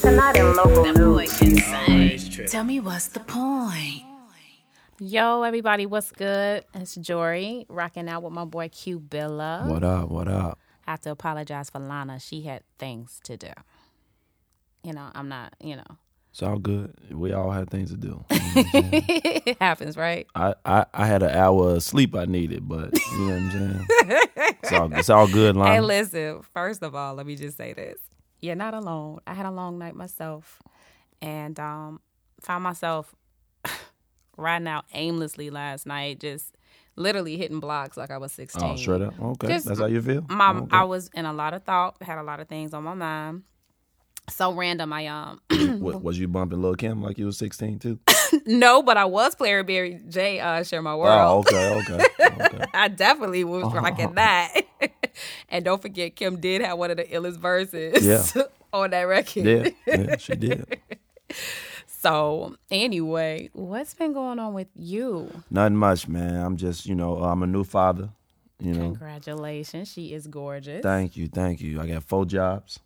Tonight in local news. Tell me what's the point? Yo, everybody, what's good? It's Jory rocking out with my boy Q Billa. What up? What up? I have to apologize for Lana. She had things to do. You know, I'm not, you know. It's all good. We all had things to do. You know what I'm saying? it happens, right? I, I, I had an hour of sleep I needed, but you know what I'm saying? It's all, it's all good, Lana. Hey, listen, first of all, let me just say this. You're not alone. I had a long night myself and um, found myself riding out aimlessly last night, just literally hitting blocks like I was 16. oh, straight up? Okay. Just- That's how you feel? my Okay. I was in a lot of thought, had a lot of things on my mind. So random, I um What, was you bumping Lil Kim like you was 16 too? no, but I was playing Mary J. Uh, share my Oh, world. okay, okay. okay. I definitely was rocking that. and don't forget, Kim did have one of the illest verses Yeah. on that record. Yeah, yeah, she did. So anyway, what's been going on with you? Nothing much, man. I'm just, you know, I'm a new father. You know, Congratulations, she is gorgeous. thank you, thank you. I got four jobs.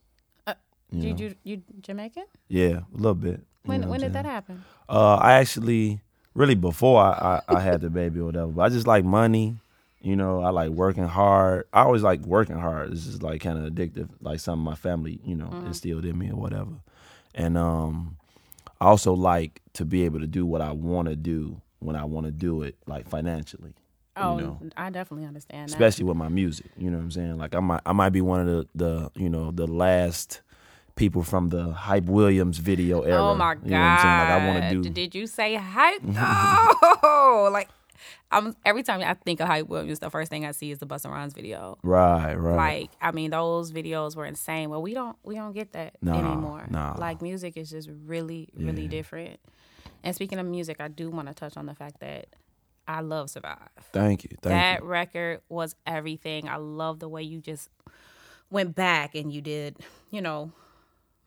you, you you Jamaican? Yeah, a little bit. you When know when did that happen? Uh, I actually, really before I, I, I had the baby or whatever, but I just like money. You know, I like working hard. I always like working hard. It's just like kind of addictive, like something my family, you know, instilled in me or whatever. And um, I also like to be able to do what I want to do when I want to do it, like financially. Oh, you know, I definitely understand that. especially with my music. You know what I'm saying? Like I might I might be one of the the you know the last people from the Hype Williams video era. Oh my god! You know what I'm saying? Like I want to do. Did you say hype? No, like I'm every time I think of hype Williams, the first thing I see is the Busta Rhymes video. Right, right. Like I mean, those videos were insane. Well, we don't we don't get that anymore. nah. Like music is just really really Yeah. different. And speaking of music, I do want to touch on the fact that I love Survive. Thank you, thank that you. record was everything. I love the way you just went back and you did, you know,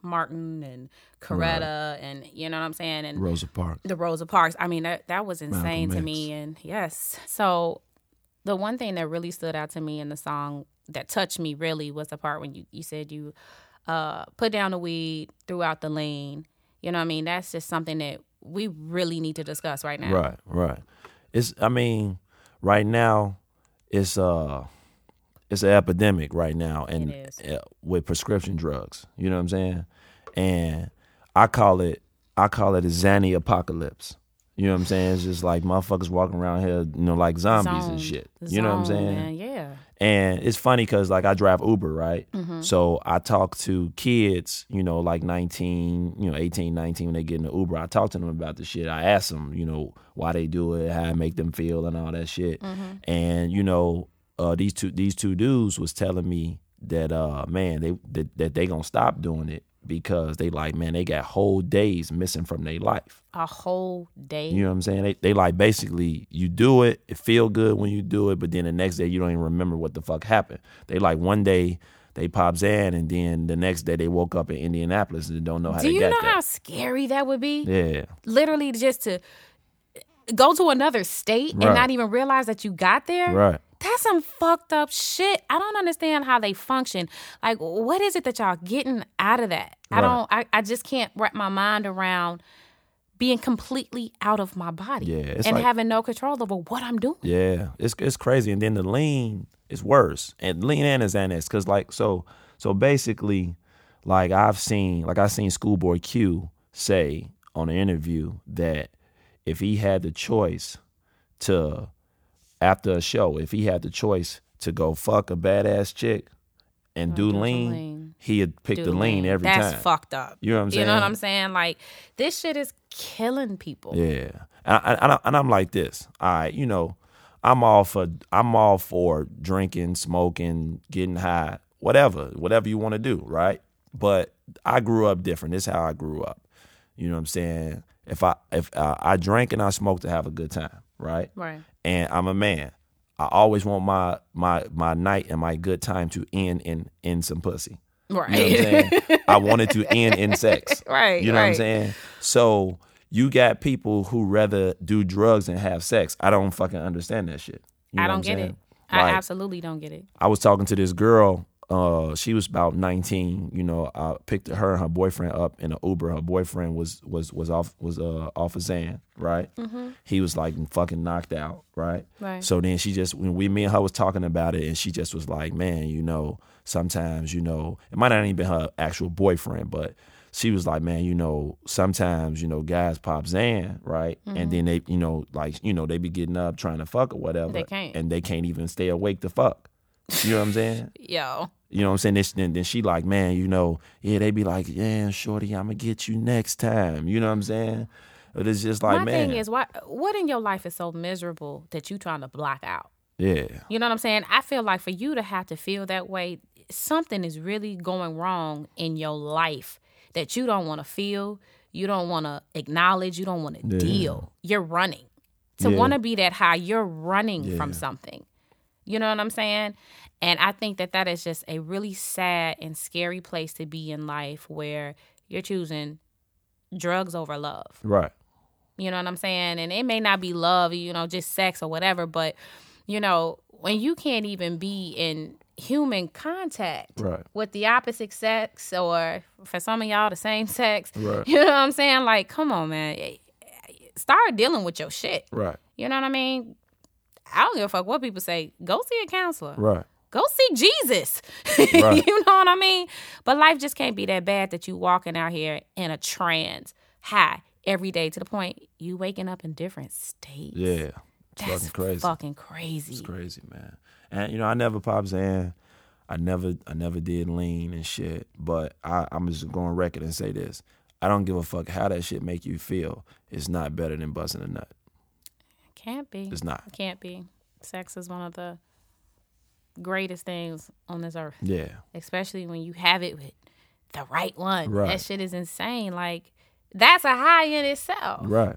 Martin and Coretta and you know what I'm saying and Rosa Parks. the Rosa Parks. I mean, that that was insane to me. And yes, so the one thing that really stood out to me in the song that touched me really was the part when you you said you uh, put down the weed, throughout the lane. You know what I mean? That's just something that we really need to discuss right now. Right, right. It's I mean, right now, it's uh, it's an epidemic right now, and uh, with prescription drugs. You know what I'm saying? And I call it I call it a Xanny apocalypse. You know what I'm saying? It's just like motherfuckers walking around here, you know, like zombies and Zoned. shit. You know what I'm saying? Man. Yeah. And it's funny because like I drive Uber, right? Mm-hmm. So I talk to kids, you know, like 19, you know, 18, 19 when they get in the Uber. I talk to them about the shit. I ask them, you know, why they do it, how it make them feel and all that shit. Mm-hmm. And, you know, uh, these two these two dudes was telling me that uh man, they that, that they gonna stop doing it because they like, man, they got whole days missing from their life. A whole day. You know what I'm saying? They they like basically you do it, it feel good when you do it, but then the next day you don't even remember what the fuck happened. They like one day they pop Xan and then the next day they woke up in Indianapolis and don't know how Do they you know there. how scary that would be? yeah. Literally, just to go to another state and not even realize that you got there. Right. That's some fucked up shit. I don't understand how they function. Like, what is it that y'all getting out of that? I don't. I, I just can't wrap my mind around being completely out of my body Yeah, and like- having no control over what I'm doing. Yeah, it's it's crazy. And then the lean is worse, and lean and is Xanax because like so so basically, like I've seen like I've seen Schoolboy Q say on an interview that if he had the choice to after a show, if he had the choice to go fuck a badass chick and do do lean, lean. he'd pick Do the lean every That's time. That's fucked up. You know what I'm saying? You know what? I'm saying? Like, this shit is killing people. Yeah, and, I, and, I, and I'm like this. All right, you know, I'm all for I'm all for drinking, smoking, getting high, whatever, whatever you want to do, right? But I grew up different. This is how I grew up. You know what I'm saying? If I if uh, I drank and I smoked to have a good time, right? Right. And I'm a man. I always want my my my night and my good time to end in in some pussy. Right. You know what I'm saying? I wanted to end in sex. Right, You know what I'm saying? So you got people who rather do drugs and have sex. I don't fucking understand that shit. You know I don't get saying? it. I absolutely don't get it. I was talking to this girl uh, she was about 19. You know, I picked her and her boyfriend up in an Uber. Her boyfriend was was was off was uh off of Xan, right? He was like fucking knocked out, right? Right. So then she just when we me and her was talking about it, and she just was like, man, you know, sometimes you know it might not even been her actual boyfriend, but she was like, man, you know, sometimes you know guys pop Xan, right? And then they, you know, like you know they be getting up trying to fuck or whatever, They can't. and they can't even stay awake to fuck. You know what I'm saying? Yo. You know what I'm saying? This, then, then she like, man, you know, yeah, they be like, yeah, shorty, I'm gonna get you next time. You know what I'm saying? But it's just like, My man, thing is, what what in your life is so miserable that you trying to block out? yeah, You know what I'm saying? I feel like for you to have to feel that way, something is really going wrong in your life that you don't want to feel, you don't want to acknowledge, you don't want to Yeah. deal. You're running. To Yeah. want to be that high, you're running from something. You know what I'm saying? And I think that that is just a really sad and scary place to be in life where you're choosing drugs over love. right, You know what I'm saying? And it may not be love, you know, just sex or whatever, but you know, when you can't even be in human contact right, with the opposite sex or for some of y'all the same sex, Right. you know what I'm saying? Like, come on, man. Start dealing with your shit. right, You know what I mean? I don't give a fuck what people say. Go see a counselor. right, Go see Jesus. Right. you know what I mean? But life just can't be that bad that you walking out here in a trance high every day to the point you waking up in different states. yeah. That's fucking crazy. fucking crazy. It's crazy, man. And you know, I never pop Xan. I never, I never did lean and shit. But I, I'm just going record and say this: I don't give a fuck how that shit make you feel. It's not better than busting a nut. Can't be. It's not. Can't be. Sex is one of the greatest things on this earth, Yeah, especially when you have it with the right one. Right. That shit is insane. Like that's a high in itself. right.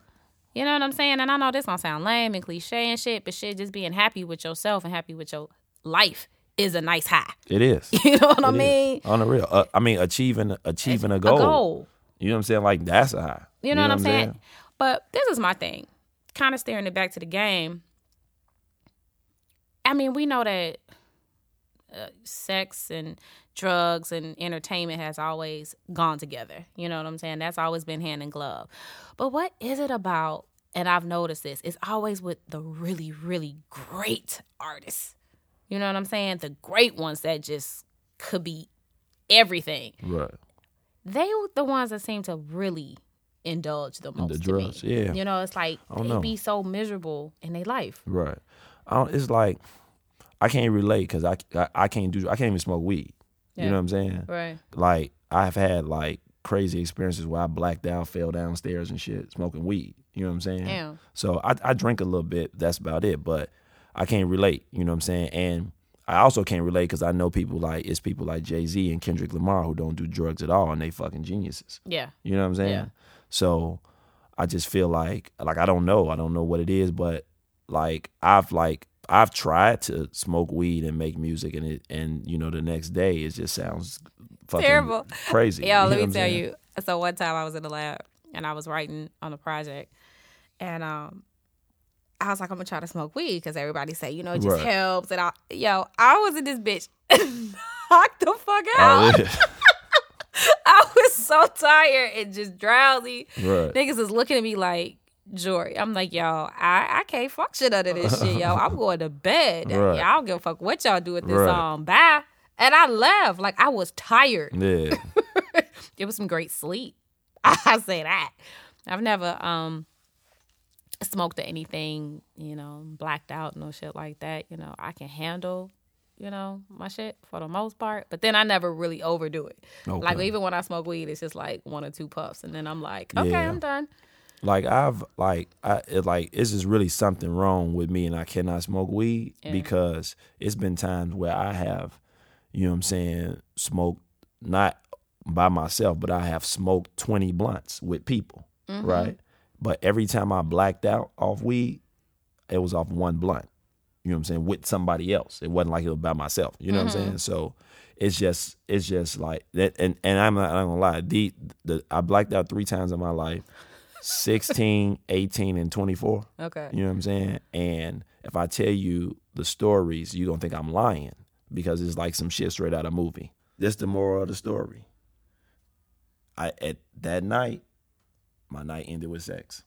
You know what I'm saying? And I know this gonna sound lame and cliche and shit, but shit, just being happy with yourself and happy with your life is a nice high. It is. You know what I It is. mean? On the real, uh, I mean, achieving achieving a goal. A goal. goal. You know what I'm saying? Like that's a high. You know, what I'm saying? But this is my thing. Kind of steering it back to the game. I mean, we know that uh, sex and drugs and entertainment has always gone together. You know what I'm saying? That's always been hand in glove. But what is it about? And I've noticed this. It's always with the really, really great artists. You know what I'm saying? The great ones that just could be everything. Right. They were the ones that seem to really indulge the most. the drugs, yeah. You know, it's like they know. be so miserable in their life. Right. I don't, it's like I can't relate because I, I I can't do I can't even smoke weed. You know what I'm saying? Right. Like I've had like crazy experiences where I blacked out, fell downstairs and shit, smoking weed. You know what I'm saying? Damn. So I I drink a little bit. That's about it. But I can't relate. You know what I'm saying? And I also can't relate because I know people like it's people like Jay Z and Kendrick Lamar who don't do drugs at all and they fucking geniuses. Yeah. You know what I'm saying? Yeah. So I just feel like like I don't know. I don't know what it is, but like I've like I've tried to smoke weed and make music and it and you know the next day it just sounds fucking Terrible. crazy. Yo, You let me tell saying? you. So one time I was in the lab and I was writing on a project, and um, I was like, I'm gonna try to smoke weed because everybody say, you know, it just Right. helps. And I, yo, I was in this bitch knocked the fuck out. Oh, yeah. I was so tired and just drowsy. Right. Niggas is looking at me like, Jory. I'm like, yo, I, I can't fuck shit under this shit, yo. I'm going to bed. Right. Y'all don't give a fuck what y'all do with this Right. song. Bye. And I left. Like I was tired. yeah. It was some great sleep. I say that. I've never um smoked or anything, you know, blacked out, no shit like that. You know, I can handle, you know, my shit for the most part. But then I never really overdo it. Like even when I smoke weed, it's just like one or two puffs, and then I'm like, okay, Yeah. I'm done. Like I've like I it like it's just really something wrong with me and I cannot smoke weed Yeah. because it's been times where I have, you know what I'm saying, smoked not by myself, but I have smoked 20 blunts with people, Mm-hmm. right? But every time I blacked out off weed, it was off one blunt. You know what I'm saying? With somebody else. It wasn't like it was by myself. You know what I'm Mm-hmm. saying? So it's just it's just like that and, and I'm not, I'm gonna lie, the, the I blacked out three times in my life. 16, 18, and 24. Okay. You know what I'm saying? And if I tell you the stories, you're gonna think I'm lying. because it's like some shit straight out of a movie. That's the moral of the story. I at that night, my night ended with sex.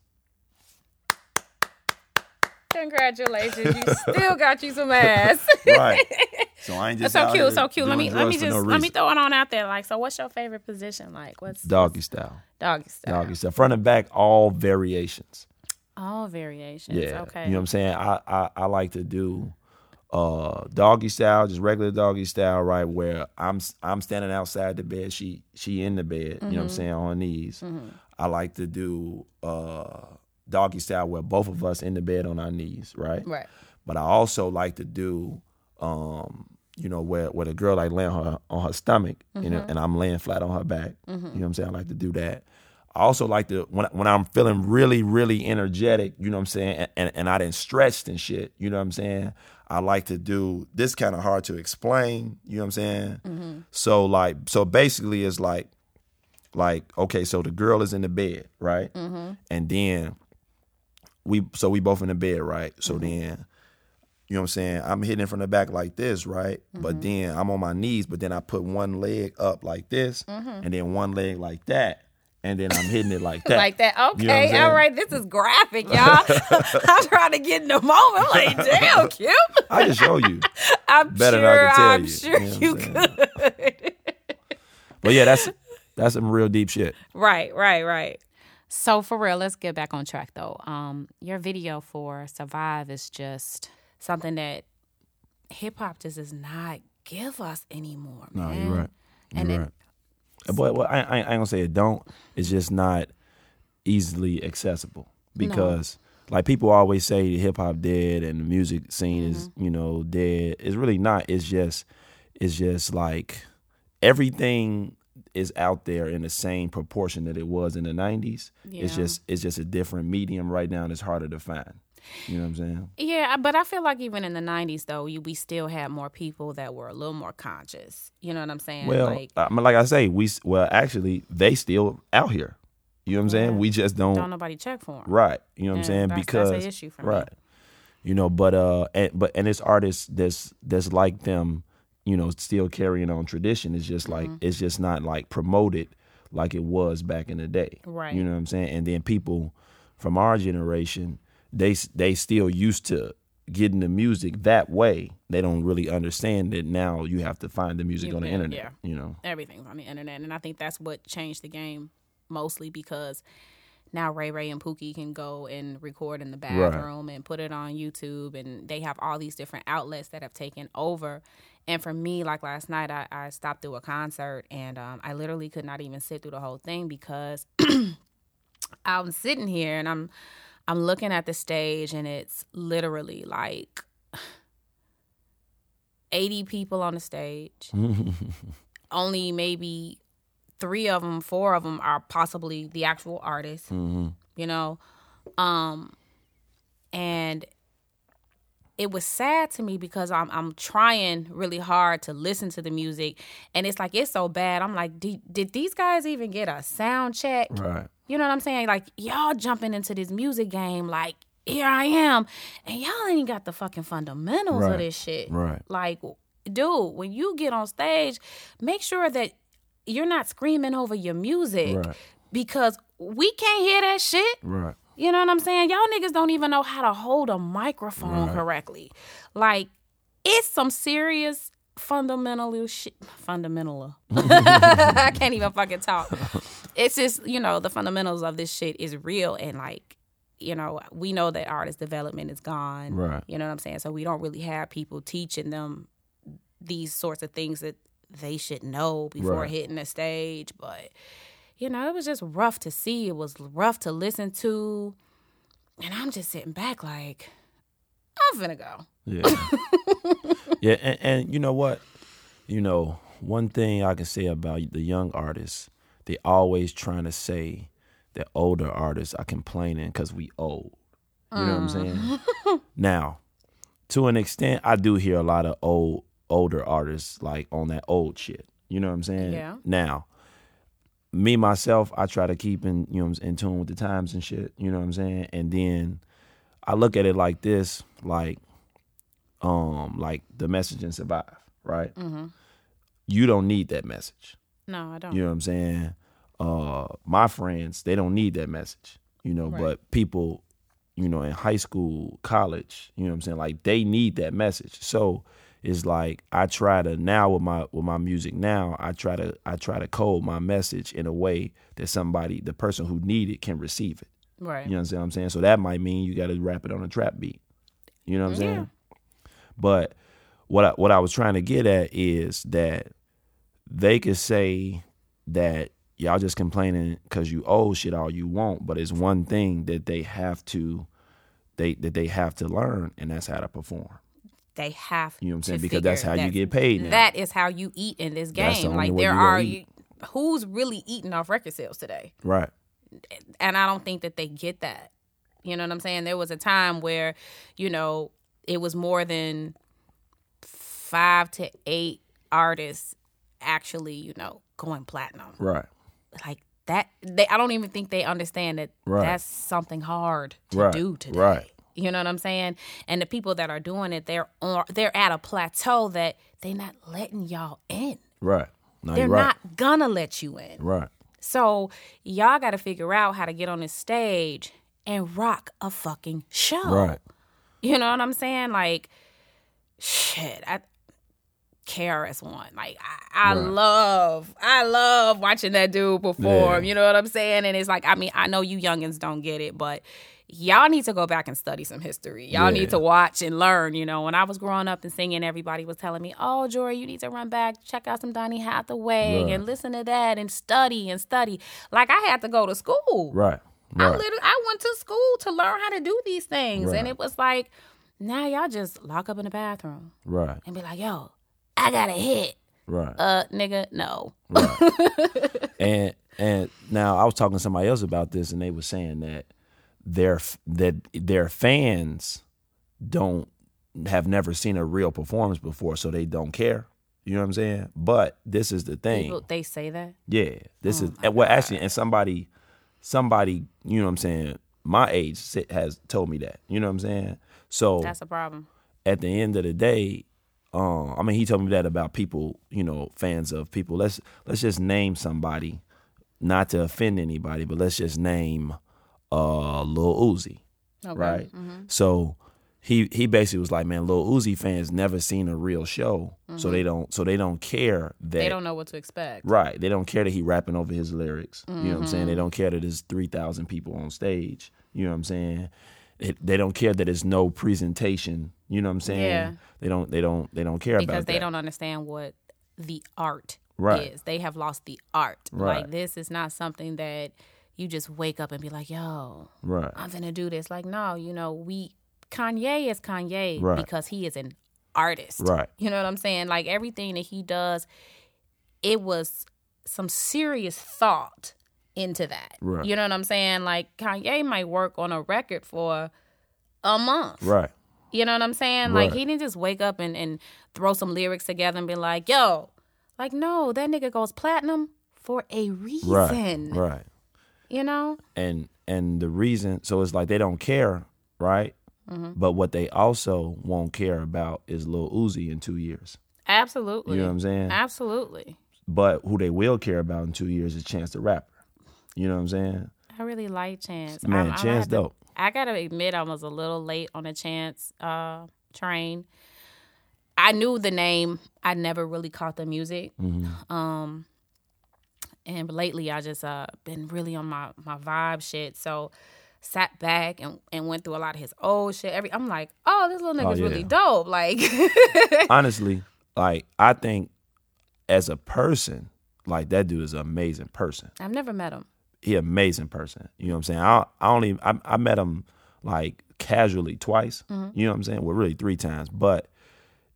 Congratulations, you still got you some ass. Right. So I ain't just That's so cute, so cute. Let me let me just no let me throw it on out there. Like, so what's your favorite position? Like, what's doggy style. doggy style? Doggy style. Front and back, all variations. All variations. Yeah. Okay. You know what I'm saying? I, I, I like to do uh doggy style, just regular doggy style, right? Where I'm I'm standing outside the bed, she she in the bed, you know what Mm-hmm. I'm saying, on her knees. I like to do uh doggy style where both of us in the bed on our knees, right? right. But I also like to do um you know, where where the girl like laying her on her stomach, you know, mm-hmm. and I'm laying flat on her back. Mm-hmm. You know what I'm saying? I like to do that. I also like to when when I'm feeling really really energetic, you know what I'm saying, and, and, and I didn't stretched and shit, you know what I'm saying. I like to do this kind of hard to explain, you know what I'm saying. Mm-hmm. So like so basically it's like like okay, so the girl is in the bed, right, and then we so we both in the bed, right. So mm-hmm. then you know what I'm saying? I'm hitting from the back like this, right? But mm-hmm. then I'm on my knees, but then I put one leg up like this, mm-hmm. and then one leg like that, and then I'm hitting it like that. Like that. You know Okay. all right. This is graphic, y'all. I'm trying to get in the moment. Like, damn, cute. I just show you. I'm Better than sure. I can tell I'm you. sure You know you could. But yeah, that's that's some real deep shit. Right, right, right. So for real, let's get back on track though. Um, your video for Survive is just something that hip hop just does not give us anymore. No, man. you're right. You're And it- right. But well, I, I, I ain't gonna say it don't. It's just not easily accessible because like people always say the hip hop dead and the music scene is Mm-hmm. you know dead. It's really not. It's just it's just like everything is out there in the same proportion that it was in the '90s. It's just it's just a different medium right now, and it's harder to find. You know what I'm saying? Yeah, but I feel like even in the '90s though, you, we still had more people that were a little more conscious. You know what I'm saying? Well, like I mean, like I say, we well actually they still out here. You know what I'm saying? Yeah. We just don't, don't nobody check for them. right. You know what I'm saying? that's- because that's an issue for me. right. You know, but uh, and, but and it's artists that's that's like them. You know, still carrying on tradition. It's just like Mm-hmm. it's just not like promoted like it was back in the day. Right. You know what I'm saying? And then people from our generation, they they still used to getting the music that way. They don't really understand that now you have to find the music You on the can, internet. yeah. You know. everything's on the internet, and I think that's what changed the game mostly because now Ray Ray and Pookie can go and record in the bathroom and put it on YouTube, and they have all these different outlets that have taken over. And for me, like last night, I, I stopped through a concert, and um, I literally could not even sit through the whole thing because I'm sitting here and I'm I'm looking at the stage, and it's literally like. 80 people on the stage only maybe three of them, four of them are possibly the actual artists. You know, um, and it was sad to me because I'm I'm trying really hard to listen to the music, and it's like it's so bad. I'm like, did, did these guys even get a sound check? Right. You know what I'm saying? Like y'all jumping into this music game, like here I am, and y'all ain't got the fucking fundamentals Right. of this shit. Right. Like, dude, when you get on stage, make sure that you're not screaming over your music Right. because we can't hear that shit. Right. You know what I'm saying? Y'all niggas don't even know how to hold a microphone Right. correctly. Like, it's some serious fundamental shit. Fundamental. I can't even fucking talk. It's just, you know, the fundamentals of this shit is real and like, you know, we know that artist development is gone. Right. You know what I'm saying? So we don't really have people teaching them these sorts of things that they should know before Right. hitting the stage. But you know, it was just rough to see. It was rough to listen to. And I'm just sitting back like, I'm finna go. Yeah. yeah, and, and you know what? You know, one thing I can say about the young artists, they always trying to say that older artists are complaining because we old. You know what I'm mm. saying? now, to an extent, I do hear a lot of old older artists like on that old shit. You know what I'm saying? Yeah. Now, me myself, I try to keep in you know in tune with the times and shit. You know what I'm saying? And then I look at it like this, like um, like the message and survive. right? Mm-hmm. You don't need that message. No, I don't. You know what I'm saying? Uh, my friends, they don't need that message, you know, Right. but people, you know, in high school, college, you know what I'm saying? Like they need that message. So it's like I try to now with my with my music now, I try to I try to code my message in a way that somebody, the person who need it can receive it. Right. You know what I'm saying? So that might mean you got to rap it on a trap beat. You know what I'm saying? But what I, what I was trying to get at is that they could say that y'all just complaining because you owe shit all you want, but it's one thing that they have to they that they have to learn, and that's how to perform. They have. You know what I'm saying? Because that's how you get paid now. That is how you eat in this the game. only Like there are you, who's really eating off record sales today, Right. and I don't think that they get that. You know what I'm saying? There was a time where, you know, it was more than five to eight artists actually, you know, going platinum. Right. Like that, they I don't even think they understand that Right. that's something hard to Right. do today. Right. You know what I'm saying? And the people that are doing it, they're on, they're at a plateau that they're not letting y'all in. Right. No, They're right. not gonna let you in. Right. So y'all got to figure out how to get on this stage and rock a fucking show. Right. You know what I'm saying? Like, shit. I, KRS One. Like I, I Right. love, I love watching that dude perform. Yeah. You know what I'm saying? And it's like, I mean, I know you youngins don't get it, but y'all need to go back and study some history. Y'all Yeah. need to watch and learn. You know, when I was growing up and singing, everybody was telling me, "Oh, Jory, you need to run back, check out some Donny Hathaway, Right. and listen to that, and study and study." Like I had to go to school. Right. I literally I went to school to learn how to do these things, Right. and it was like, now y'all just lock up in the bathroom Right. and be like, "Yo, I got a hit." Right. Uh, nigga, no. and and now I was talking to somebody else about this, and they were saying that their that their fans don't have never seen a real performance before, so they don't care. You know what I'm saying? But this is the thing. People, they say that. Yeah, this Oh is well actually, and somebody, somebody, you know what I'm saying, my age has told me that. You know what I'm saying? So That's a problem. at the end of the day, um, I mean, he told me that about people, you know, fans of people. Let's let's just name somebody, not to offend anybody, but let's just name uh Lil Uzi, Okay. right? Mm-hmm. So he he basically was like, man, Lil Uzi fans never seen a real show, so they don't so they don't care that Mm-hmm. They don't know what to expect. Right. They don't care that he rapping over his lyrics. You know what I'm saying? Mm-hmm. They don't care that there's 3,000 people on stage. You know what I'm saying? It, they don't care that there's no presentation. You know what I'm saying? Yeah. They don't they don't they don't care because about they that. don't understand what the art Right. is. They have lost the art. Right. Like this is not something that you just wake up and be like, "Yo, Right. I'm gonna do this." Like, no, you know, we Kanye is Kanye Right. because he is an artist. Right. You know what I'm saying? Like everything that he does, it was some serious thought into that. Right. You know what I'm saying? Like Kanye might work on a record for a month. Right. You know what I'm saying? Like he didn't just wake up and, and throw some lyrics together and be like, yo, like no, that nigga goes platinum for a reason. Right. Right. You know? And and the reason so it's like they don't care, right? Mm-hmm. But what they also won't care about is Lil Uzi in 2 years. Absolutely. You know what I'm saying? Absolutely. But who they will care about in 2 years is Chance the Rapper. You know what I'm saying? I really like Chance. Man, I'm- I'm Chance gonna dope. I gotta admit, I was a little late on the Chance uh, train. I knew the name. I never really caught the music. Mm-hmm. Um, and lately, I just uh been really on my my vibe shit. So sat back and, and went through a lot of his old shit. Every I'm like, oh, this little nigga's yeah. really dope. Like, honestly, like I think as a person, like that dude is an amazing person. I've never met him. He amazing person. You know what I'm saying? I I only I, I met him like casually twice. You know what I'm saying? Well, really three times, but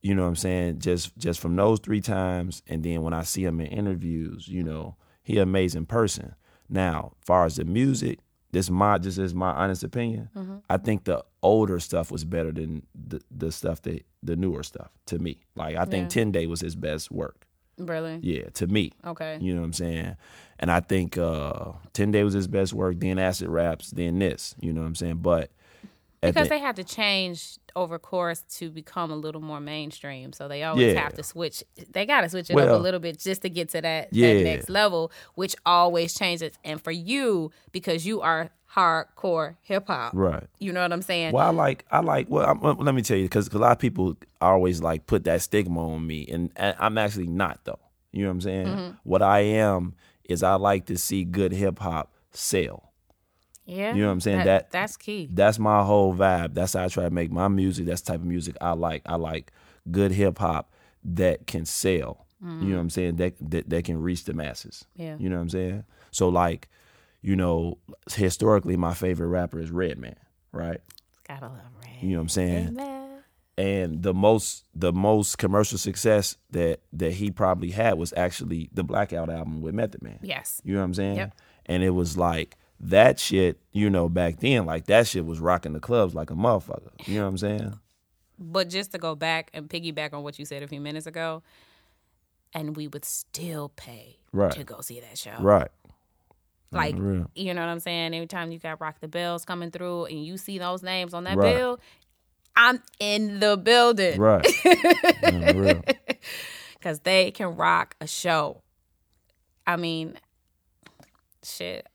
you know what I'm saying? Just just from those three times, and then when I see him in interviews, you know, he an amazing person. Now, far as the music, this my just is my honest opinion. I think the older stuff was better than the the stuff that the newer stuff to me. Like I think Yeah. Ten Day was his best work. Really? Yeah, to me. Okay. You know what I'm saying? And I think uh 10 Day was his best work, then Acid Raps, then this. You know what I'm saying? But because the- they had to change over course to become a little more mainstream. So they always Yeah. have to switch. They got to switch it up a little bit just to get to that, Yeah. that next level, which always changes. And for you, because you are hardcore hip hop, right. you know what I'm saying? Well, I like, I like. Well, I'm, well, let me tell you, because a lot of people always like put that stigma on me, and, and I'm actually not though. You know what I'm saying? Mm-hmm. What I am is I like to see good hip hop sell. Yeah, You know what I'm saying? That- that's key. That's my whole vibe. That's how I try to make my music. That's the type of music I like. I like good hip hop that can sell. You know mm. what I'm saying? That, that that can reach the masses. Yeah. You know what I'm saying? So like, you know, historically my favorite rapper is Redman, right? Gotta love Red. You know what I'm saying? Amen. and the most the most commercial success that that he probably had was actually the Blackout album with Method Man. Yes. You know what I'm saying? Yep. And it was like that shit, you know, back then, like that shit was rocking the clubs like a motherfucker. You know what I'm saying? But just to go back and piggyback on what you said a few minutes ago, and we would still pay Right. to go see that show. Right. Like, you know what I'm saying? Every time you got Rock the Bells coming through and you see those names on that Right. bill, I'm in the building Right. Because they can rock a show. I mean, shit.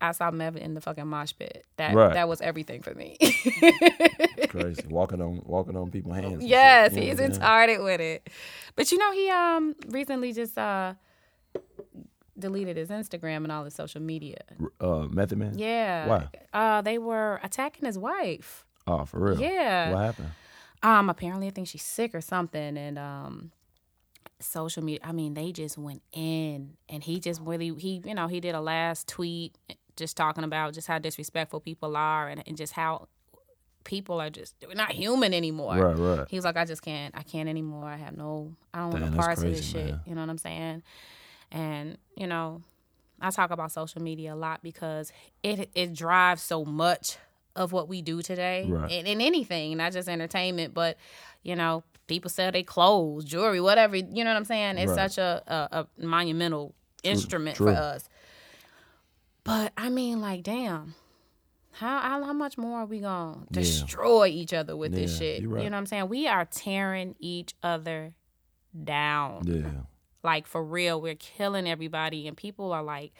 I saw Mevin in the fucking mosh pit. That Right. that was everything for me. Crazy. Walking on walking on people's hands. yes, he's retarded with it. But you know, he um recently just uh deleted his Instagram and all his social media. Uh, Method Man. Yeah. Why? Uh, they were attacking his wife. Oh, for real. Yeah. What happened? Um, apparently I think she's sick or something, and um, social media. I mean, they just went in, and he just really he you know he did a last tweet just talking about just how disrespectful people are, and, and just how people are just we're not human anymore. Right, right. He was like, I just can't, I can't anymore. I have no, I don't want no that's parts of this shit. man. You know what I'm saying? And you know, I talk about social media a lot because it it drives so much of what we do today Right. in, in anything, not just entertainment, but you know, people sell their clothes, jewelry, whatever. You know what I'm saying? It's Right. such a, a, a monumental instrument true. for us. But I mean, like, damn. How, how how much more are we gonna Yeah. destroy each other with this shit? right. You know what I'm saying? We are tearing each other down. Yeah. Like for real, we're killing everybody, and people are like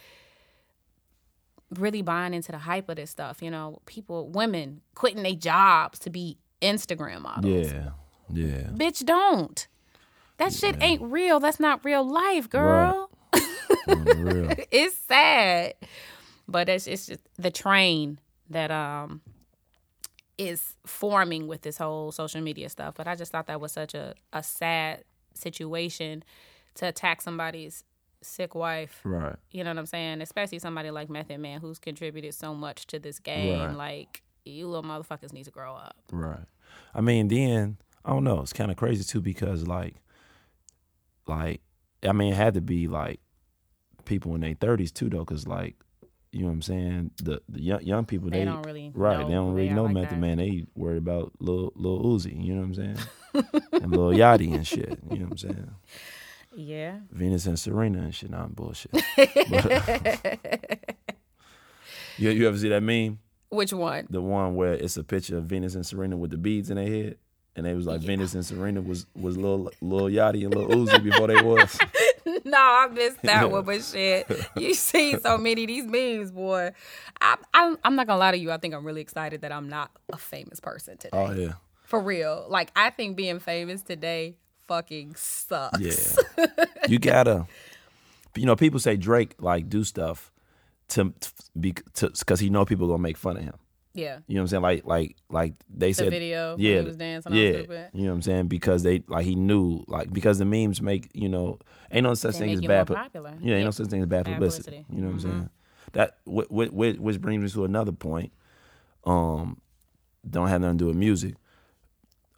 really buying into the hype of this stuff. You know, people, women quitting their jobs to be Instagram models. Yeah. Yeah. Bitch, don't. That shit ain't real. That's not real life, girl. Real. it's sad, but it's it's just the train that um is forming with this whole social media stuff. But I just thought that was such a a sad situation to attack somebody's sick wife. Right. You know what I'm saying? Especially somebody like Method Man who's contributed so much to this game. Right. Like you little motherfuckers need to grow up. Right. I mean, then I don't know. It's kind of crazy too because like, like, I mean, it had to be like people in their thirties too, though, because like, you know what I'm saying. The, the young young people They they, don't really right. know they don't really they know like Method that. Man. They worry about little little Uzi. You know what I'm saying? and little Yachty and shit. You know what I'm saying? Yeah. Venus and Serena and shit. Nah, I'm bullshit. But, you you ever see that meme? Which one? the one where it's a picture of Venus and Serena with the beads in their head, and they was like Venus and Serena was was little little Yachty and little Uzi before they was. no, I missed that one, but shit, you see so many of these memes, boy. I, I'm, I'm not gonna lie to you. I think I'm really excited that I'm not a famous person today. Oh yeah, For real, like I think being famous today fucking sucks. yeah. you gotta, you know, people say Drake like do stuff to, to be because he know people gonna make fun of him. Yeah. You know what I'm saying? Like like like they The said video, yeah, he was dancing all yeah. You know what I'm saying? Because they like he knew like because the memes make you know ain't no such They thing as bad pu- popular. Yeah, ain't Yeah. no such thing as bad publicity. publicity. Mm-hmm. You know what I'm saying? That wh- wh- wh- which brings me to another point. Um, don't have nothing to do with music.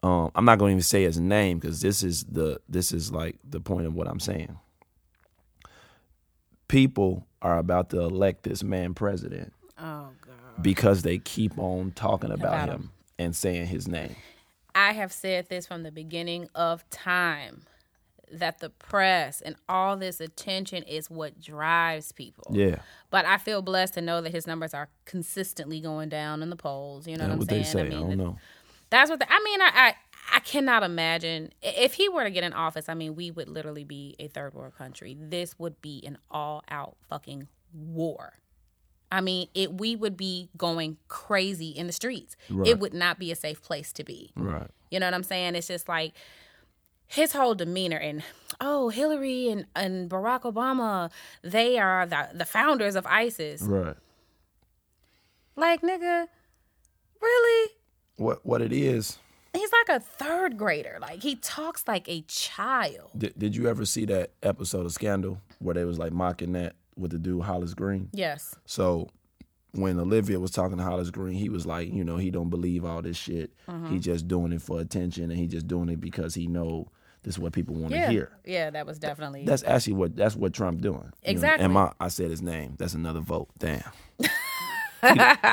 Um, I'm not going to even say his name because this is the this is like the point of what I'm saying. People are about to elect this man president Oh. Because they keep on talking about, About him, him. and saying his name. I have said this from the beginning of time. that the press and all this attention is what drives people. Yeah. But I feel blessed to know that his numbers are consistently going down in the polls. You know That's what I'm what saying? they say. I, mean, don't it- know. that's what the, I mean. I, I I cannot imagine if he were to get in office. I mean, we would literally be a third world country. This would be an all out fucking war. I mean, it we would be going crazy in the streets. Right. It would not be a safe place to be. Right. You know what I'm saying? It's just like his whole demeanor and oh, Hillary and, and Barack Obama, they are the the founders of ISIS. Right. Like nigga, really? What what it is? He's like a third grader. Like he talks like a child. Did, did you ever see that episode of Scandal where they was like mocking that with the dude Hollis Green? Yes. So when Olivia was talking to Hollis Green, he was like, you know, he don't believe all this shit. Mm-hmm. He just doing it for attention, and he just doing it because he know this is what people want to Yeah. hear. Yeah, that was definitely That's actually what that's what Trump doing. you know? Exactly. And my I said his name. That's another vote. Damn. he,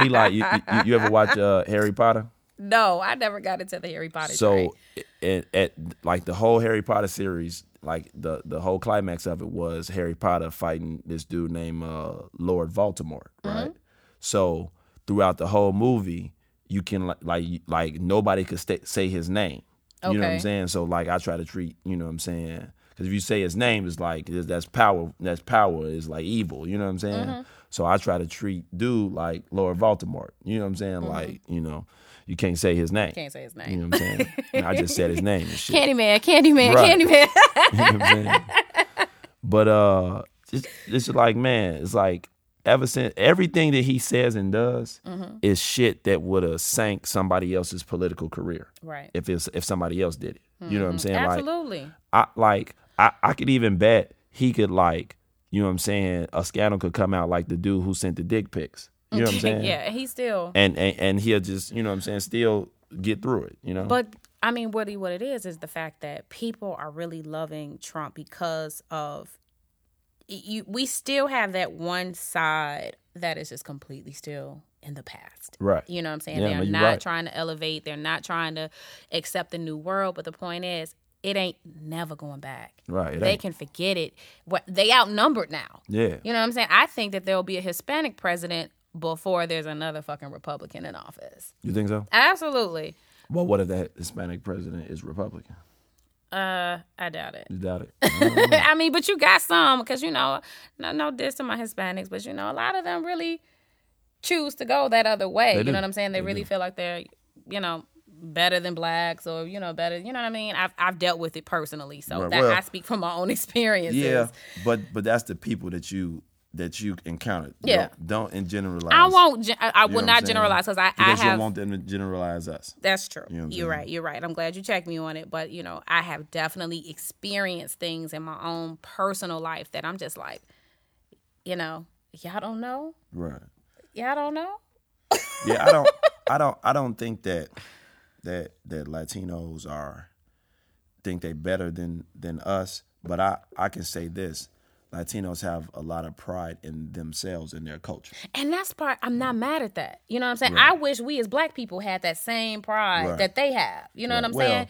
he like you, you, you ever watch uh, Harry Potter? No, I never got into the Harry Potter So at, at like the whole Harry Potter series, like the the whole climax of it was Harry Potter fighting this dude named uh, Lord Voldemort, mm-hmm. right? So throughout the whole movie, you can li- like like nobody could say his name. You know what I'm saying? So like I try to treat, you know what I'm saying? Because if you say his name, it's like that's power. That's power is like evil. You know what I'm saying? Mm-hmm. So I try to treat dude like Lord Voldemort. You know what I'm saying? Mm-hmm. Like you know, you can't say his name. Can't say his name. You know what I'm saying? And I just said his name and shit. Candyman, Candyman, Right. Candyman. You know what I'm saying? But uh, it's, it's like man, it's like ever since everything that he says and does Mm-hmm. is shit that would have sank somebody else's political career right. if it's if somebody else did it. You know what I'm saying? Like Absolutely. I like I, I could even bet he could like you know what I'm saying a scandal could come out like the dude who sent the dick pics. You know what I'm saying? yeah, he still. And, and and he'll just you know what I'm saying still get through it. You know. But I mean, what he, what it is is the fact that people are really loving Trump because of you. We still have that one side that is just completely still in the past. right. You know what I'm saying? Yeah, They're not right. trying to elevate. They're not trying to accept the new world. But the point is, it ain't never going back. Right. They ain't. can forget it. What they outnumbered now. Yeah. You know what I'm saying? I think that there'll be a Hispanic president before there's another fucking Republican in office. You think so? Absolutely. Well, what if that Hispanic president is Republican? Uh, I doubt it. You doubt it? I. I mean, but you got some because you know, no, no diss to my Hispanics, but you know, a lot of them really choose to go that other way. They you do. know what I'm saying? They, They really do. feel like they're, you know, better than blacks or you know better. You know what I mean? I've I've dealt with it personally, so Right, that well- I speak from my own experiences. yeah, but but that's the people that you that you encountered. Yeah. Don't, don't generalize. I won't. gen- I, I will not generalize because I, I because you have. don't want them to generalize us. That's true. You know you're right. You're right. I'm glad you checked me on it. But you know, I have definitely experienced things in my own personal life that I'm just like, you know, y'all don't know. Right. Y'all don't know. Yeah, I don't I don't I don't think that that that Latinos are think they better than than us, but I I can say this. Latinos have a lot of pride in themselves and their culture. And that's part. I'm not mad at that. You know what I'm saying? I wish we as black people had that same pride Right. that they have. You know what I'm well, saying?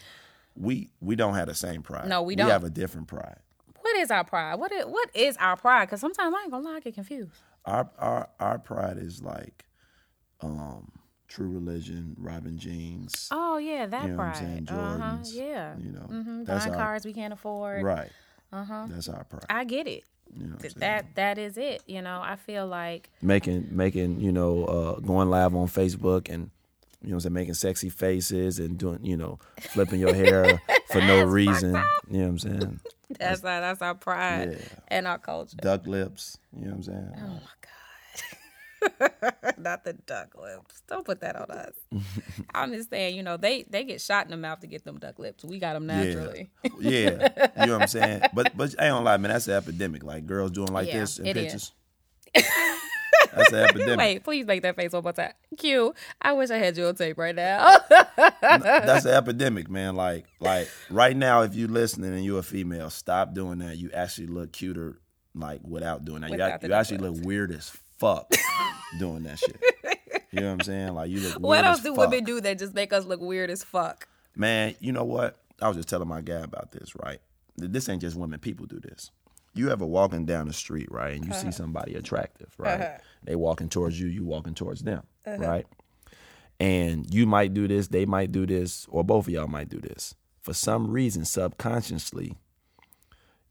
we we don't have the same pride. No, we We don't. have a different pride. What is our pride? What is, what is our pride? Because sometimes I ain't gonna lie, I get confused. Our our our pride is like um True Religion, Robin Jeans. Oh yeah, that You know what I'm pride. saying? Uh huh. Jordans, Yeah. You know, Mm-hmm. Buying our cars we can't afford. right. Uh-huh. That's our pride. I get it. You know what I'm Th- saying? That that is it. You know, I feel like making making you know uh, going live on Facebook and you know what I'm saying making sexy faces and doing you know flipping your hair for no reason. You know what I'm saying? that's our that's our pride Yeah. and our culture. Duck lips. You know what I'm saying? Oh my god. Not the duck lips. Don't put that on us. I'm just saying, you know, they they get shot in the mouth to get them duck lips. We got them naturally. Yeah, you know what I'm saying. But but I ain't gonna lie, man. That's an epidemic. Like girls doing like Yeah, this in pictures. That's an epidemic. Wait, please make that face one more time. Q, I wish I had you on tape right now. That's an epidemic, man. Like like right now, if you're listening and you're a female, stop doing that. You actually look cuter like without doing that. You, Without the you actually look weird as fuck doing that shit. You know what I'm saying? Like you look weird what else do fuck. women do that just make us look weird as fuck? Man, you know what? I was just telling my guy about this, right? this ain't just women. People do this. You ever walking down the street, right, and you see uh-huh. somebody attractive, right? Uh-huh. They walking towards you, you walking towards them, uh-huh. right? And you might do this, they might do this, or both of y'all might do this. For some reason, subconsciously,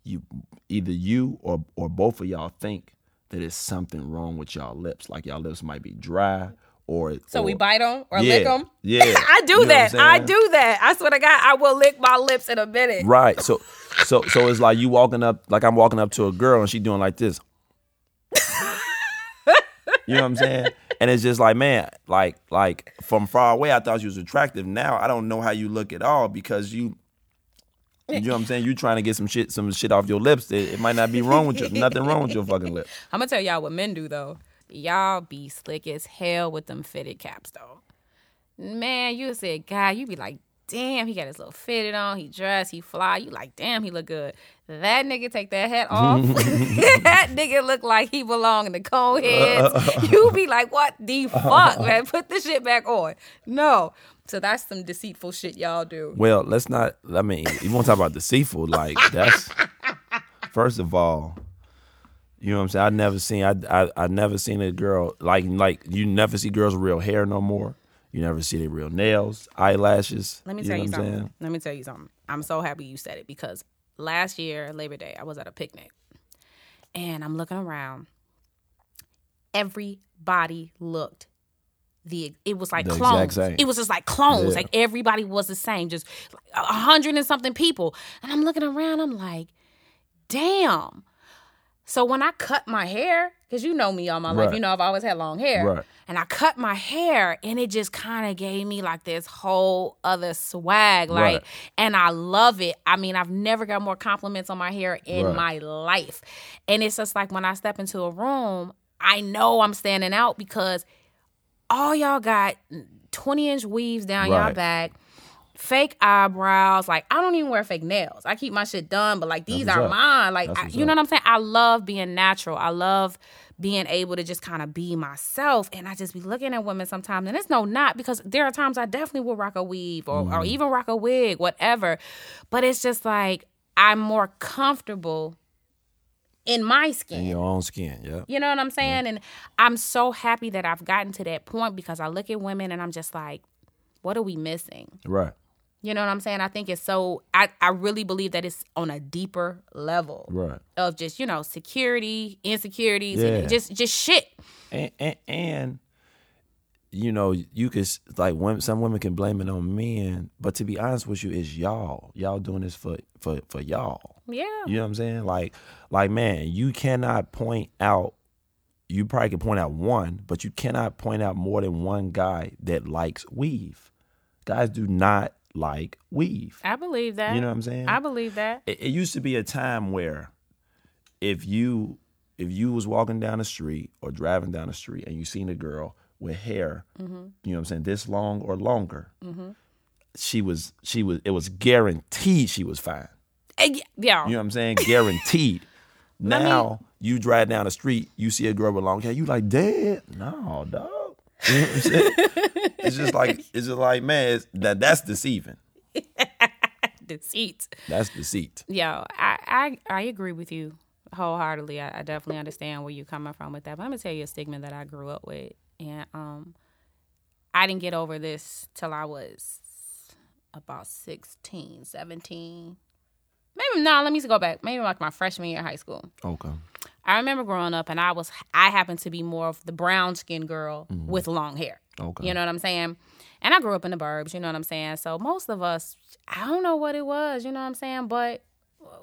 you either you or or both of y'all think that it's something wrong with y'all lips, like y'all lips might be dry, or So we bite them or yeah, lick them. Yeah, I do You know that. I do that. I swear to God, I will lick my lips in a minute. Right. So so so it's like you walking up like I'm walking up to a girl and she doing like this. you know what I'm saying? And it's just like, man, like like from far away I thought you was attractive. Now I don't know how you look at all because you you know what I'm saying? You trying to get some shit some shit off your lips. It, it might not be wrong with you. Nothing wrong with your fucking lip. I'm gonna tell y'all what men do though. Y'all be slick as hell with them fitted caps though. Man, you said, God, you be like, damn, he got his little fitted on, he dressed, he fly. You like, damn, he look good. That nigga take that hat off. that nigga look like he belong in the Coneheads. you be like, what the fuck, man? Put the shit back on. No. So that's some deceitful shit y'all do. Well, let's not I mean, you want to talk about deceitful, like that's first of all, you know what I'm saying? I never seen I I I never seen a girl like like you never see girls with real hair no more. You never see their real nails, eyelashes. Let me tell you something. saying? Let me tell you something. I'm so happy you said it because last year, Labor Day, I was at a picnic and I'm looking around. Everybody looked the it was like The exact clones. same. It was just like clones. Yeah. Like everybody was the same, just a hundred and something people. And I'm looking around, I'm like, damn. So when I cut my hair, because you know me all my life, you know I've always had long hair. Right. And I cut my hair and it just kind of gave me like this whole other swag. Like, Right. and I love it. I mean, I've never got more compliments on my hair in Right. my life. And it's just like when I step into a room, I know I'm standing out because all y'all got 20 inch weaves down y'all Right. back. Fake eyebrows, like I don't even wear fake nails. I keep my shit done, but like these are up. mine. Like I, you know up. what I'm saying? I love being natural. I love being able to just kind of be myself. And I just be looking at women sometimes, and it's no not because there are times I definitely will rock a weave or, Mm-hmm. or even rock a wig, whatever. But it's just like I'm more comfortable in my skin. In your own skin, yeah. You know what I'm saying? And I'm so happy that I've gotten to that point because I look at women and I'm just like, what are we missing? Right. You know what I'm saying? I think it's so I, I really believe that it's on a deeper level Right. of just, you know, security, insecurities, Yeah. and just just shit. And, and and you know, you could like women, some women can blame it on men, but to be honest with you, it's y'all. Y'all doing this for for for y'all. Yeah. You know what I'm saying? Like, like man, you cannot point out. You probably can point out one, but you cannot point out more than one guy that likes weave. Guys do not like weave. I believe that. You know what I'm saying? I believe that. it, it used to be a time where if you if you was walking down the street or driving down the street and you seen a girl with hair, Mm-hmm. you know what I'm saying, this long or longer, she was she was it was guaranteed she was fine. Eh, Yeah. You know what I'm saying? Guaranteed. now you drive down the street, you see a girl with long hair, you like, dead? No, dog. You know what I'm saying? it's just like it's just like man, it's, that that's deceiving. Deceit. That's deceit. Yo, I, I I agree with you wholeheartedly. I, I definitely understand where you're coming from with that. But I'm gonna tell you a stigma that I grew up with, and um, I didn't get over this till I was about 16, 17. Maybe no. Let me go back. Maybe like my freshman year of high school. Okay. I remember growing up, and I was I happened to be more of the brown skinned girl mm-hmm. with long hair. Okay. You know what I'm saying? And I grew up in the burbs, you know what I'm saying? So most of us, I don't know what it was, you know what I'm saying? But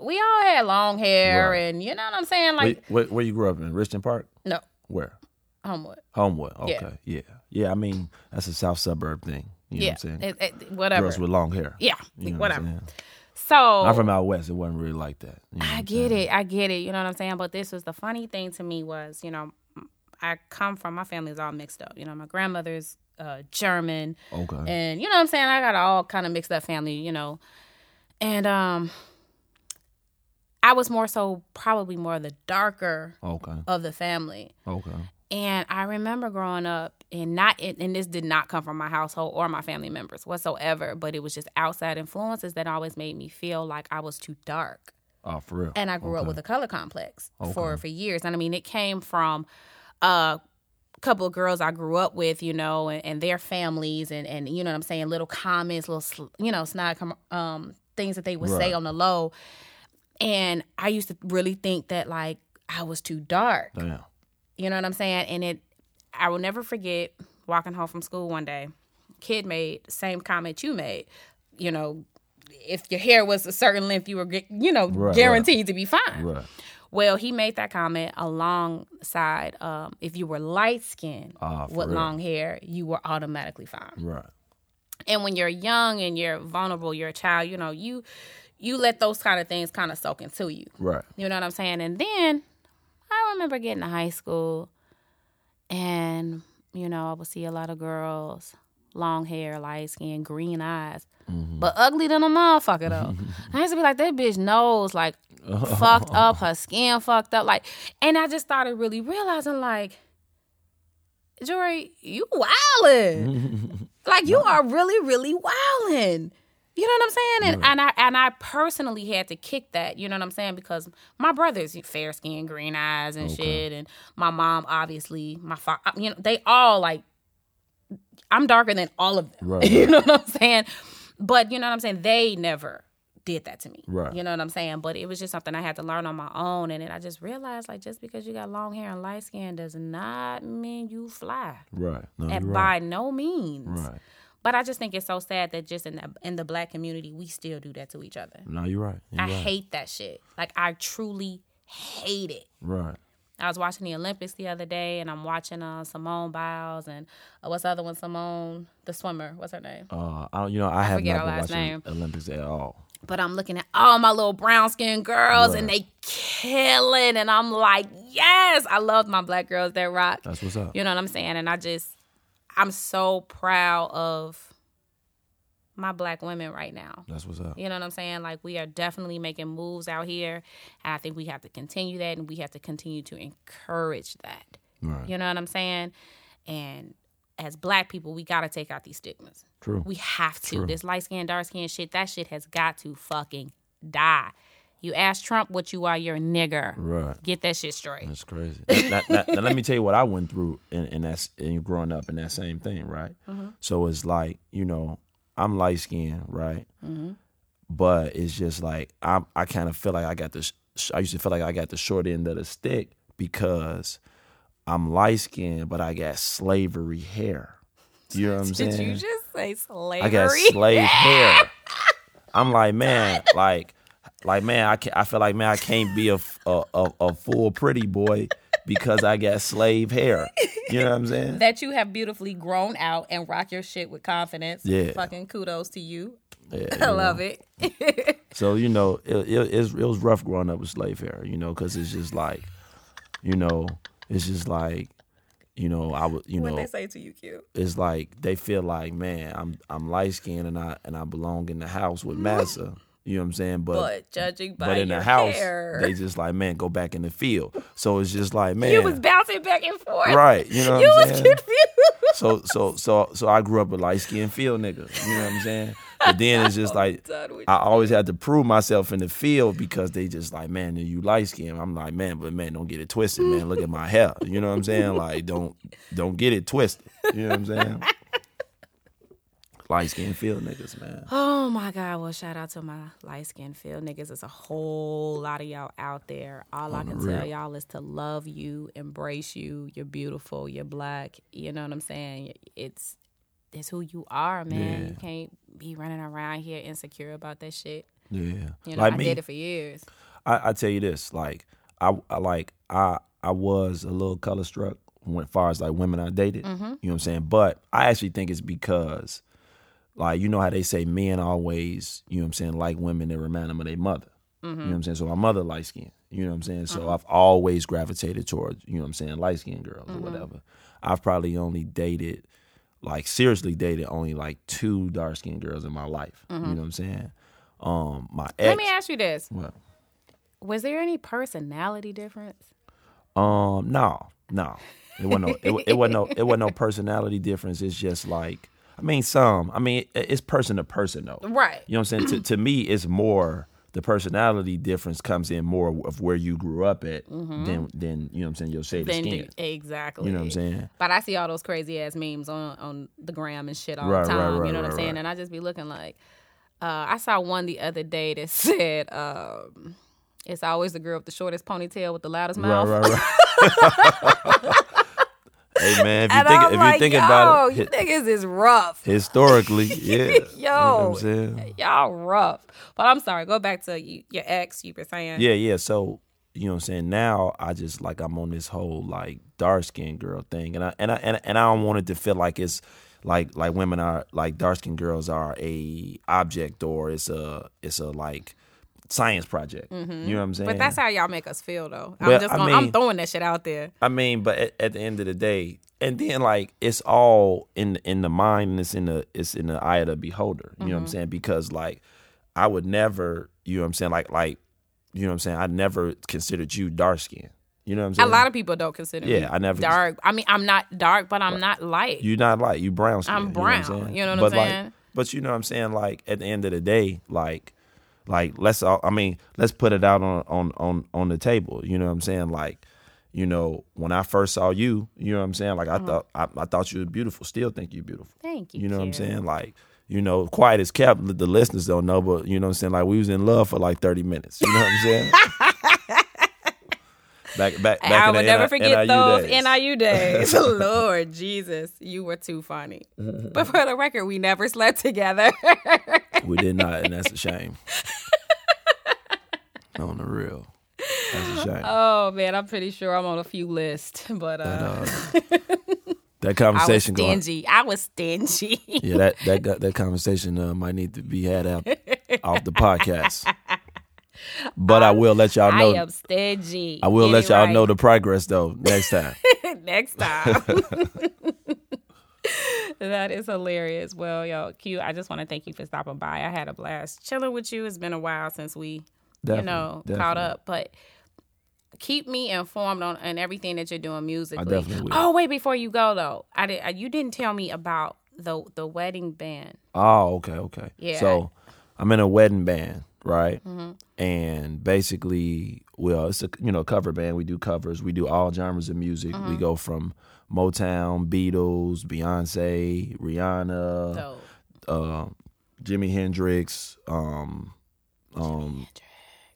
we all had long hair Right. and you know what I'm saying? Like, where, where you grew up in? Richton Park? no, Where? Homewood. Homewood. Okay. Yeah. yeah. I mean, that's a south suburb thing. You know yeah. what I'm saying? It- it- whatever. Girls with long hair. yeah. You know whatever. saying? So I'm from out west. It wasn't really like that. You know I get it. I get it. You know what I'm saying? But this was the funny thing to me was, you know, I come from my family's all mixed up. You know, my grandmother's uh, German, Okay. and you know what I'm saying. I got all kind of mixed up family. You know, and um, I was more so probably more the darker Okay. of the family. Okay. And I remember growing up, and not and this did not come from my household or my family members whatsoever, but it was just outside influences that always made me feel like I was too dark. Oh, for real. And I grew up with a color complex for Okay. for years. And I mean, it came from a couple of girls I grew up with, you know, and, and their families, and and you know what I'm saying, little comments, little you know, snide com- um things that they would say on the low. And I used to really think that like I was too dark. Damn. You know what I'm saying? And it, I will never forget walking home from school one day. Kid made the same comment you made. You know, if your hair was a certain length, you were, you know, Right, guaranteed to be fine. Right. Well, he made that comment alongside um, if you were light skinned for with real. long hair, you were automatically fine. Right. And when you're young and you're vulnerable, you're a child, you know, you you let those kind of things kind of soak into you. Right. You know what I'm saying? And then I remember getting to high school and, you know, I would see a lot of girls, long hair, light skin, green eyes, mm-hmm. but ugly than a motherfucker though. I used to be like, that bitch nose like fucked up, her skin fucked up. Like, and I just started really realizing like, Jory, you wildin'. like you are really, really wildin'. You know what I'm saying? And, and I and I personally had to kick that. You know what I'm saying? Because my brother's fair skin, green eyes, and shit, and my mom obviously, my father, uh, you know, they all like. I'm darker than all of them. Right, you right. know what I'm saying? But you know what I'm saying? They never did that to me. Right. You know what I'm saying? But it was just something I had to learn on my own, and then I just realized like just because you got long hair and light skin does not mean you fly. Right. No, And by right. no means. Right. But I just think it's so sad that just in the in the black community we still do that to each other. No, you're right. You're I right. hate that shit. Like I truly hate it. Right. I was watching the Olympics the other day, and I'm watching uh, Simone Biles and uh, what's the other one? Simone, the swimmer. What's her name? Uh, I don't, you know, I, have forget not been watching name. Olympics at all. But I'm looking at all my little brown skinned girls, and they killing, and I'm like, yes, I love my black girls that rock. That's what's up. You know what I'm saying? And I just, I'm so proud of my black women right now. That's what's up. You know what I'm saying? Like we are definitely making moves out here, and I think we have to continue that, and we have to continue to encourage that. Right. You know what I'm saying? And as black people, we got to take out these stigmas. True. We have to. True. This light skin, dark skin shit, that shit has got to fucking die. You ask Trump what you are, you're a nigger. Right. Get that shit straight. That's crazy. now, now- now let me tell you what I went through in, in that in growing up in that same thing, right? Mm-hmm. So it's like you know I'm light skinned, right? Mm-hmm. But it's just like I I kind of feel like I got this. I used to feel like I got the short end of the stick because I'm light skinned, but I got slavery hair. You know what I'm Did saying? you just say slavery? I got slave hair. I'm like, man, like, like, man, I can I feel like, man, I can't be a a a full pretty boy because I got slave hair. You know what I'm saying? that you have beautifully grown out and rock your shit with confidence. Yeah. Fucking kudos to you. Yeah, I love know. it. So you know, it, it, it was rough growing up with slave hair. You know, because it's just like, you know, it's just like, you know, I would, you know what know, they say to you, Q. it's like they feel like, man, I'm I'm light skinned and I and I belong in the house with massa. You know what I'm saying? But judging by but in your the house, hair, they just like, man, go back in the field. So it's just like, man, you was bouncing back and forth. right? You know what You I'm was saying? confused. So so so so I grew up a light skinned field nigga. You know what I'm saying? But then it's just like I always had to prove myself in the field because they just like, man, you light skinned. I'm like, man, but man, don't get it twisted, man. Look at my hair. You know what I'm saying? Like, don't don't get it twisted. You know what I'm saying? Light skinned field niggas, man. Oh my God. Well, shout out to my light skinned field niggas. There's a whole lot of y'all out there. All I On the can tell y'all is to love you, embrace you. You're beautiful. You're black. You know what I'm saying? It's it's who you are, man. Yeah. You can't be running around here insecure about that shit. Yeah. You know, like I me, did it for years. I, I tell you this, like I, I like I I was a little color struck when as far as like women I dated. Mm-hmm. You know what I'm saying? But I actually think it's because like you know how they say men always, you know what I'm saying, like women that remind them of their mother. You know what I'm saying? So my mother light skinned. You know what I'm saying? So I've always gravitated towards, you know what I'm saying, light skinned girls or whatever. I've probably only dated like seriously dated only like two dark skinned girls in my life. You know what I'm saying? Um my ex Let me ask you this. what? Was there any personality difference? Um, no, no, It wasn't no. It, it wasn't no. It wasn't no personality difference. It's just like. I mean, some. I mean, it's person to person though. Right. You know what I'm saying? to, to me, it's more the personality difference comes in more of where you grew up at than than you know what I'm saying your shade of skin. do- exactly. You know what I'm saying? But I see all those crazy ass memes on on the gram and shit all Right, the time. right, you know what I'm saying? right. And I just be looking like, uh, I saw one the other day that said, um, "It's always the girl with the shortest ponytail with the loudest mouth." Hey man, if you think I'm if like, you think about it you niggas is rough. historically, yeah. You know Yo, what I'm saying? y'all rough. But I'm sorry. Go back to you, your ex. You were saying. Yeah, yeah. So you know what I'm saying. Now I just like I'm on this whole like dark skinned girl thing, and I and I and, and I don't want it to feel like it's like like women are like dark skinned girls are a object or it's a it's a like science project. You know what I'm saying? But that's how y'all make us feel, though. Well, I'm just I gonna, I'm throwing that shit out there. I mean, but at, at the end of the day, and then like it's all in in the mind and it's in the it's in the eye of the beholder. You know Mm-hmm. what I'm saying? Because like I would never, you know what I'm saying? Like like you know what I'm saying? I never considered you dark skinned. You know what I'm saying? A lot of people don't consider Yeah, me I never- dark. I mean, I'm not dark, but I'm not light. You're not light. you brown skin. I'm you know what I'm brown, saying? you know what I'm but saying? Like, but you know what I'm saying? Like at the end of the day, like like let's all I mean, let's put it out on on on on the table. You know what I'm saying? Like, you know, when I first saw you, you know what I'm saying? Like I thought I, I thought you were beautiful. Still think you're beautiful. Mm-hmm. Thank you. You know what I'm saying? Like, you know, quiet as kept, the listeners don't know, but you know what I'm saying? Like we was in love for like 30 minutes. You know what I'm saying? back back back I would never NI forget those days. NIU days. Lord Jesus, you were too funny. But for the record, we never slept together. We did not, and that's a shame. on the real. That's a shame. oh man, I'm pretty sure I'm on a few lists, but uh, Uh, that I was conversation going. stingy. I was stingy. Yeah, that that that, that conversation uh, might need to be had out off the podcast. But I will let y'all know. I am stingy. I will let y'all right. know the progress though next time. next time. that is hilarious. Well, yo, Q, I just want to thank you for stopping by. I had a blast chilling with you. It's been a while since we, Definitely, you know, caught up. But keep me informed on and everything that you're doing musically. definitely will. Oh, wait, before you go though, I did. uh, You didn't tell me about the the wedding band. Oh, okay, okay. Yeah. So I'm in a wedding band, right? Mm-hmm. And basically, well, it's a you know cover band. We do covers. We do all genres of music. Mm-hmm. We go from Motown, Beatles, Beyonce, Rihanna, uh, Jimi Hendrix, um, um,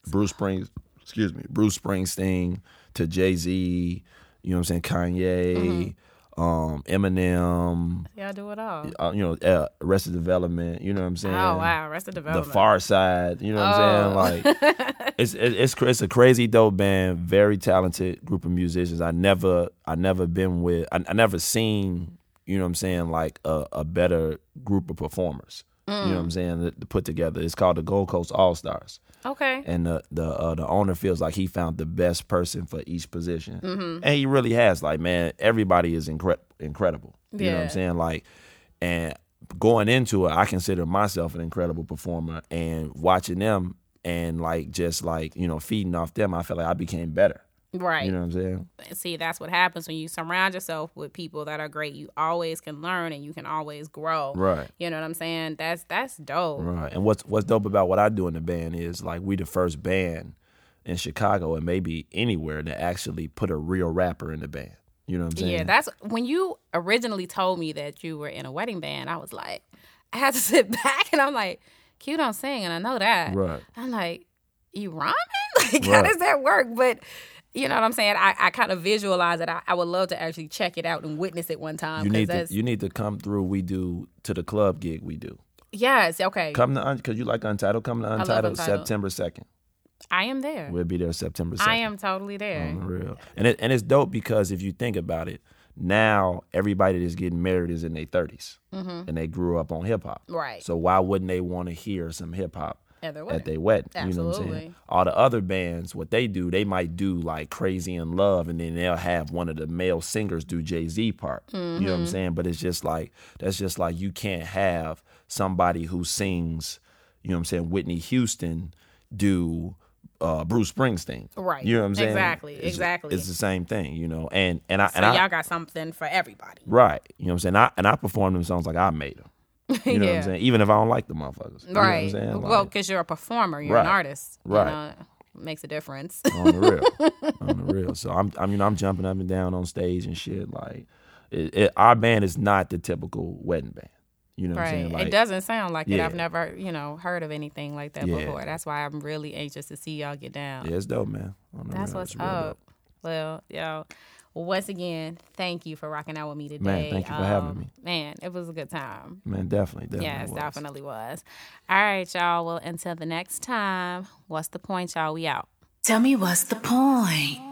Bruce Springs, excuse me, Bruce Springsteen to Jay Z. You know what I'm saying? Kanye, Mm-hmm. Um, Eminem y'all do it all. uh, you know, uh, Arrested Development. You know what I'm saying? Oh wow, rest of The. Far Side. You know what Oh. I'm saying? Like, it's it's it's a crazy dope band, very talented group of musicians. I never I never been with. I, I never seen. You know what I'm saying? Like a, a better group of performers. You know Mm. what I'm saying? Put together. It's called the Gold Coast All Stars okay. and the the uh, the owner feels like he found the best person for each position, Mm-hmm. and he really has. Like, man, everybody is incre- incredible. You know what I'm saying? Like, and going into it, I consider myself an incredible performer, and watching them and like just like you know feeding off them, I felt like I became better. Right. You know what I'm saying? see that's what happens when you surround yourself with people that are great you always can learn and you can always grow Right. you know what i'm saying that's that's dope Right. And what's what's dope about what I do in the band is like we the first band in Chicago and maybe anywhere to actually put a real rapper in the band. You know what I'm saying? yeah that's when you originally told me that you were in a wedding band i was like i had to sit back and i'm like q don't sing and i know that Right. i'm like you rhyming like how does that work but you know what I'm saying? I, I kind of visualize it. I, I would love to actually check it out and witness it one time. You need to you need to come through. We do to the club gig. We do yes, okay. come to because you like Untitled. Come to Untitled, Untitled. September second. I am there. We'll be there September second. I am totally there. real, and it and it's dope because if you think about it, now everybody that's getting married is in their 30s and they grew up on hip hop. Mm-hmm. Right. So why wouldn't they want to hear some hip hop At their at their wedding? You know what I'm saying? All the other bands, what they do, they might do like Crazy in Love, and then they'll have one of the male singers do Jay Z part. You know what Mm-hmm. I'm saying? But it's just like that's just like you can't have somebody who sings, you know what I'm saying, Whitney Houston do uh, Bruce Springsteen. Right. You know what I'm saying? Exactly, It's- exactly. It's the same thing, you know. And and I So and I y'all got something for everybody. right. You know what I'm saying? I, and I perform them songs like I made them. You know what Yeah. I'm saying? Even if I don't like the motherfuckers. You know what I'm Right. saying? well, because you're a performer, you're Right. an artist. you Right. know, makes a difference. on the real, on the real. So I'm, I mean, I'm jumping up and down on stage and shit. Like, it, it, our band is not the typical wedding band. You know what I'm right. saying? Like, it doesn't sound like it. I've never, you know, heard of anything like that Yeah. before. That's why I'm really anxious to see y'all get down. Yeah, it's dope, man. That's real, what's up. dope. Well, yo, once again, thank you for rocking out with me today. Um, Man, thank you for having me. Man, it was a good time. Man, definitely, definitely. yes, was. definitely was. All right, y'all. Well, until the next time, what's the point, y'all? We out. Tell me what's the point?